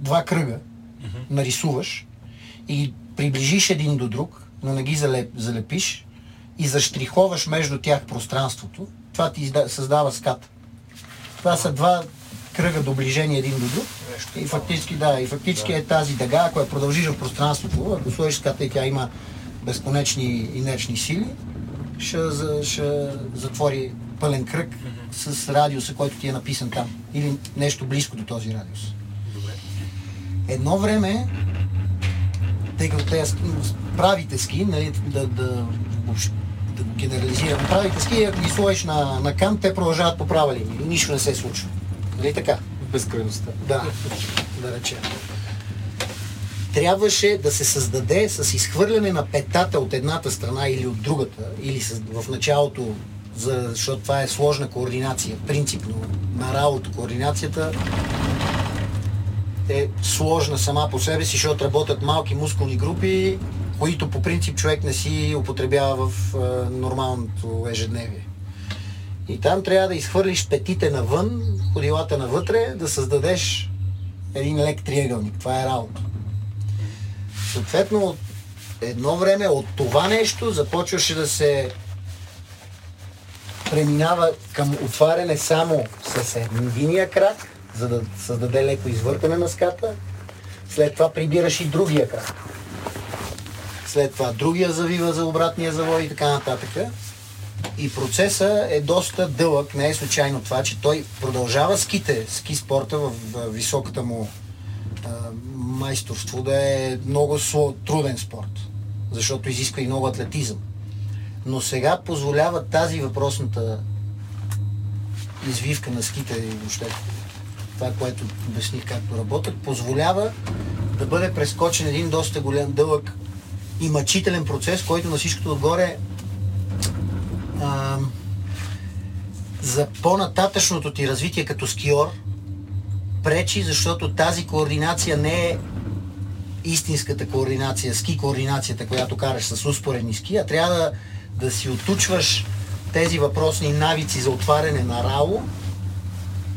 два кръга, нарисуваш и приближиш един до друг, но не ги залеп, залепиш и заштриховаш между тях пространството, това ти създава скат. Това са два кръга доближение един до друг. И фактически, да, и фактически е тази дъга, ако я продължиш в пространството, ако сложиш ската и тя има безконечни инерчни сили, ще, ще затвори пълен кръг с радиуса, който ти е написан там. Или нещо близко до този радиус. Едно време, тъй като те правите ски, нали, да, да, да го генерализирам, правите ски, ако ги сложиш на, на кант, те продължават по права линия нищо не се случва. Нали така? Безкрайността. Да, да речем. Трябваше да се създаде с изхвърляне на петата от едната страна или от другата, или с, в началото, за, защото това е сложна координация, принципно. На работа координацията е сложна сама по себе си, защото работят малки мускулни групи, които по принцип човек не си употребява в е, нормалното ежедневие. И там трябва да изхвърлиш петите навън, ходилата навътре, да създадеш един лек триъгълник. Това е работа. Съответно, от едно време от това нещо започваше да се преминава към отваряне само с единия крак, за да създаде леко извъртане на ската. След това прибираш и другия крак. След това другия завива за обратния завой и така нататък. И процесът е доста дълъг, не е случайно това, че той продължава ските, ски спорта в, високата му а, майсторство да е много труден спорт, защото изисква и много атлетизъм. Но сега позволява тази въпросната извивка на ските и въобще това, което обясних както работят, позволява да бъде прескочен един доста голям, дълъг и мъчителен процес, който на всичкото отгоре а, за по-нататъчното ти развитие като скиор пречи, защото тази координация не е истинската координация, ски координацията, която караш с успоредни ски, а трябва да, да си отучваш тези въпросни навици за отваряне на рао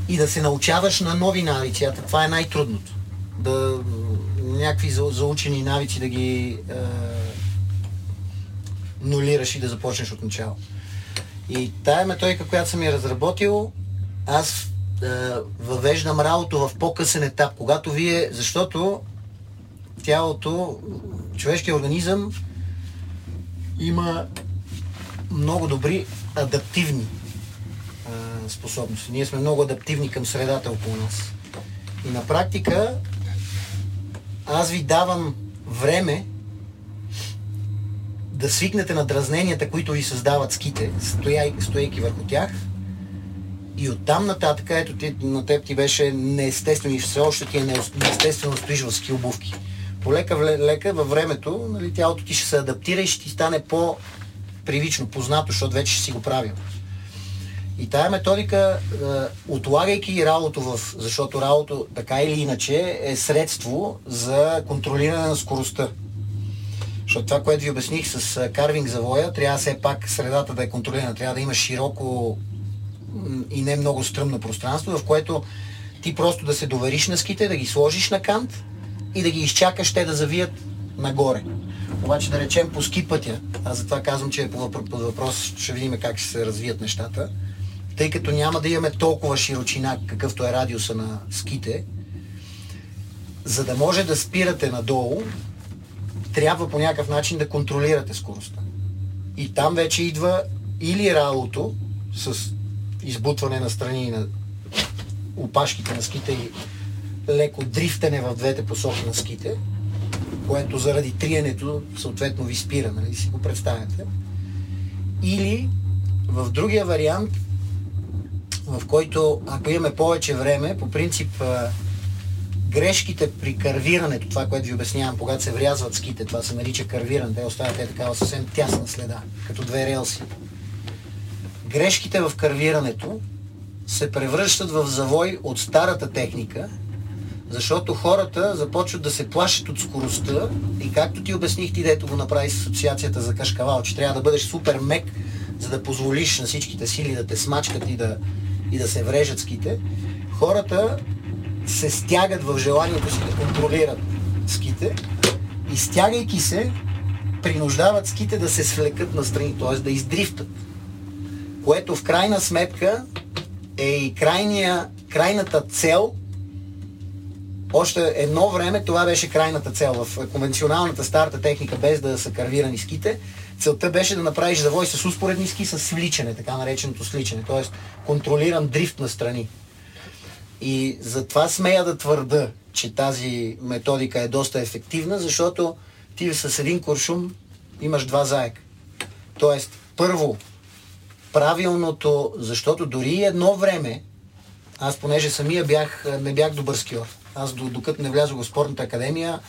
и да се научаваш на нови навици. А това е най-трудното. Да някакви за- заучени навици да ги е, нулираш и да започнеш от начало. И тая методика, която съм я разработил, аз е, въвеждам работа в по-късен етап, когато вие, защото тялото, човешкият организъм има много добри адаптивни способности. Ние сме много адаптивни към средата около нас. И на практика аз ви давам време да свикнете на дразненията, които ви създават ските, стояй, стоейки върху тях. И оттам нататък, ето ти, на теб ти беше неестествено и все още ти е неес- неестествено стоиш в ски обувки. Полека лека във времето, нали, тялото ти ще се адаптира и ще ти стане по-привично, познато, защото вече ще си го правил. И тая методика, е, отлагайки работа в... Защото работа, така или иначе, е средство за контролиране на скоростта. Защото това, което ви обясних с а, карвинг завоя, трябва все пак средата да е контролирана. Трябва да има широко и не много стръмно пространство, в което ти просто да се довериш на ските, да ги сложиш на кант и да ги изчакаш те да завият нагоре. Обаче да речем по ски пътя, аз затова казвам, че е под въпрос, ще видим как ще се развият нещата, тъй като няма да имаме толкова широчина, какъвто е радиуса на ските, за да може да спирате надолу, трябва по някакъв начин да контролирате скоростта. И там вече идва или ралото с избутване на страни на опашките на ските и леко дрифтане в двете посоки на ските, което заради триенето съответно ви спира, нали си го представяте. Или в другия вариант, в който ако имаме повече време, по принцип грешките при карвирането, това, което ви обяснявам, когато се врязват ските, това се нарича карвиране, те оставят е такава съвсем тясна следа, като две релси. Грешките в карвирането се превръщат в завой от старата техника, защото хората започват да се плашат от скоростта и както ти обясних ти, дето го направи с асоциацията за кашкавал, че трябва да бъдеш супер мек, за да позволиш на всичките сили да те смачкат и да, и да се врежат ските, хората се стягат в желанието си да контролират ските и стягайки се, принуждават ските да се свлекат настрани, т.е. да издрифтат. Което в крайна сметка е и крайния, крайната цел още едно време това беше крайната цел. В конвенционалната старата техника, без да са карвирани ските, целта беше да направиш завой с успоредни ски с свличане, така нареченото сличане, т.е. контролиран дрифт на страни. И затова смея да твърда, че тази методика е доста ефективна, защото ти с един куршум имаш два заека. Тоест, първо, правилното, защото дори едно време, аз понеже самия бях, не бях добър скиор. Аз до- докато не влязох в спортната академия,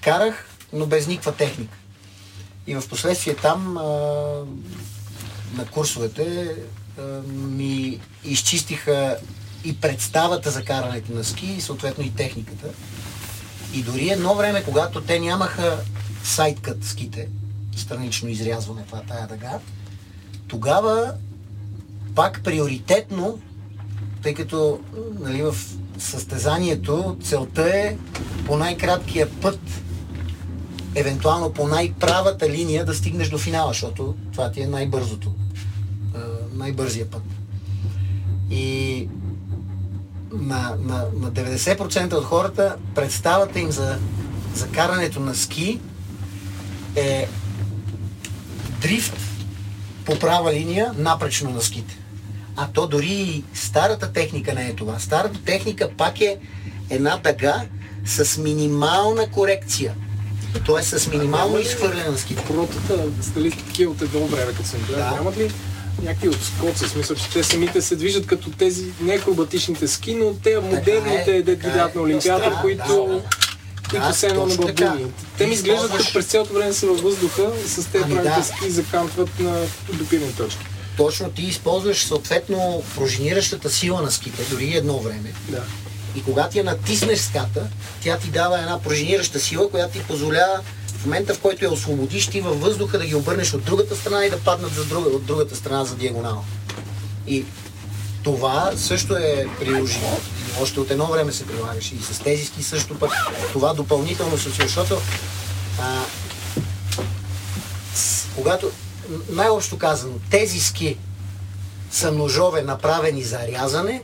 карах, но без никаква техника. И в последствие там а, на курсовете а, ми изчистиха и представата за карането на ски, и съответно и техниката. И дори едно време, когато те нямаха сайткът ските, странично изрязване, това тая дъга, тогава пак приоритетно, тъй като нали, в състезанието целта е по най-краткия път, евентуално по най-правата линия да стигнеш до финала, защото това ти е най-бързото, най-бързия път. И на, на, на 90% от хората представата им за, за карането на ски е дрифт по права линия напречно на ските. А то дори и старата техника не е това. Старата техника пак е една дъга с минимална корекция. Тоест с минимално изхвърляне на ските. Протата, стали такива от едно време, като съм гледал, Да. нямат ли някакви отскоци, смисъл, че те самите се движат като тези не акробатичните ски, но те модерните, е, де така видят е. на Олимпиада, Да, които, да. които Да, все едно на бабуни. Те ми изглеждат като през цялото време са във въздуха и с те Ами правите да. ски закантват на допирани точки. Точно ти използваш съответно пружиниращата сила на ските, дори едно време. Да. И когато я натиснеш ската, тя ти дава една пружинираща сила, която ти позволява в момента, в който я освободиш, ти във въздуха да ги обърнеш от другата страна и да паднат за друга, от другата страна за диагонал. И Това също е приложимо. Още от едно време се прилагаше и с тези ски също пък това допълнително се защото а, когато, най-общо казано, тези ски са ножове направени за рязане,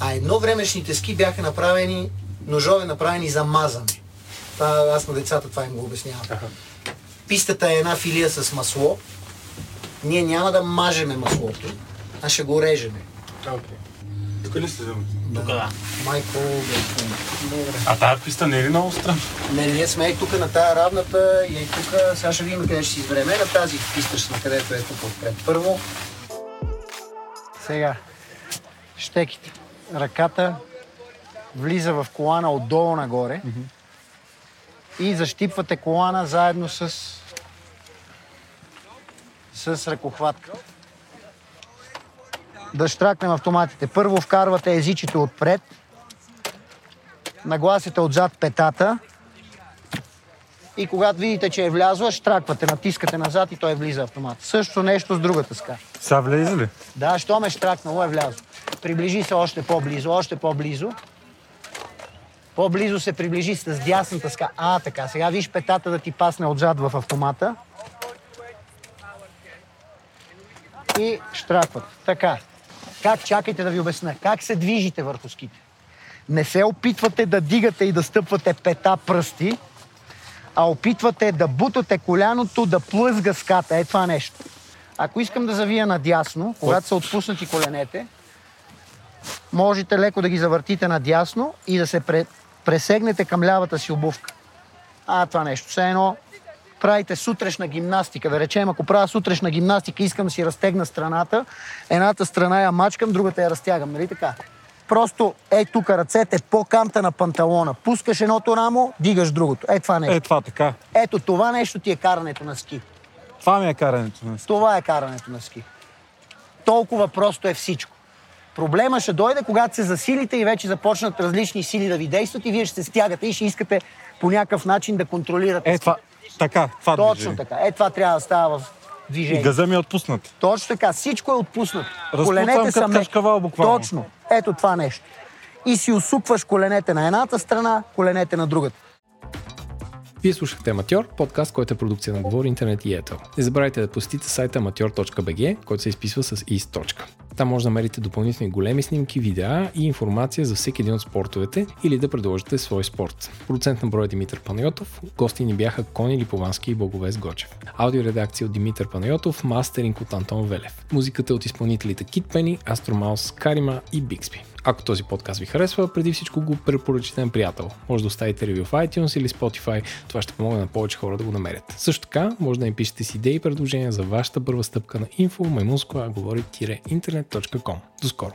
а едновремешните ски бяха направени, ножове направени за мазане. Това, аз на децата това им го обяснявам. Пистата е една филия с масло. Ние няма да мажеме маслото, а ще го режеме. Тук ли сте? Тук да. Майко, А тази писта не е ли много странна? Не, ние сме и тук на тая равната и тук, сега ще видим къде ще си избереме. На тази писта ще сме, където е тук отпред. Първо. Сега. Щеките. Ръката влиза в колана отдолу нагоре. И защипвате колана заедно с с ръкохватка. Да штракнем автоматите. Първо вкарвате езичето отпред. Нагласите отзад петата. И когато видите, че е влязла, штраквате, натискате назад и той влиза автомат. Също нещо с другата ска. Сега влезе ли? Да, що ме штракнало е влязло. Приближи се още по-близо, още по-близо. По-близо се приближи с дясната ска. А, така. Сега виж петата да ти пасне отзад в автомата. И штракват. Така. Как, чакайте да ви обясня. Как се движите върху ските? Не се опитвате да дигате и да стъпвате пета пръсти, а опитвате да бутате коляното да плъзга ската. Е това нещо. Ако искам да завия надясно, когато са отпуснати коленете, можете леко да ги завъртите надясно и да се пре, пресегнете към лявата си обувка. А, това нещо. Все едно правите сутрешна гимнастика. Да речем, ако правя сутрешна гимнастика, искам да си разтегна страната, едната страна я мачкам, другата я разтягам. Нали така? Просто е тук ръцете по канта на панталона. Пускаш едното рамо, дигаш другото. Е това нещо. Е, това така. Ето това нещо ти е карането на ски. Това ми е карането на ски. Това е карането на ски. Толкова просто е всичко. Проблема ще дойде, когато се засилите и вече започнат различни сили да ви действат и вие ще се стягате и ще искате по някакъв начин да контролирате. Е, това. Така, това Точно движение. така. Е, това трябва да става в И движение. газа ми е отпуснат. Точно така. Всичко е отпуснато. Коленете са като ме... кашкавал буквално. Точно. Ето това нещо. И си усукваш коленете на едната страна, коленете на другата. Вие слушахте Аматьор, подкаст, който е продукция на Говори Интернет и Ето. Не забравяйте да посетите сайта amateur.bg, който се изписва с is. Там може да намерите допълнителни големи снимки, видеа и информация за всеки един от спортовете или да предложите свой спорт. Продуцент на броя Димитър Панайотов, гости ни бяха Кони Липовански и Благовест Гочев. Аудиоредакция от Димитър Панайотов, мастеринг от Антон Велев. Музиката от изпълнителите Кит Пени, Астромаус, Карима и Бикспи. Ако този подкаст ви харесва, преди всичко го препоръчите на приятел. Може да оставите ревю в iTunes или Spotify, това ще помогне на повече хора да го намерят. Също така, може да им пишете с идеи и предложения за вашата първа стъпка на info говори-интернет.com. До скоро!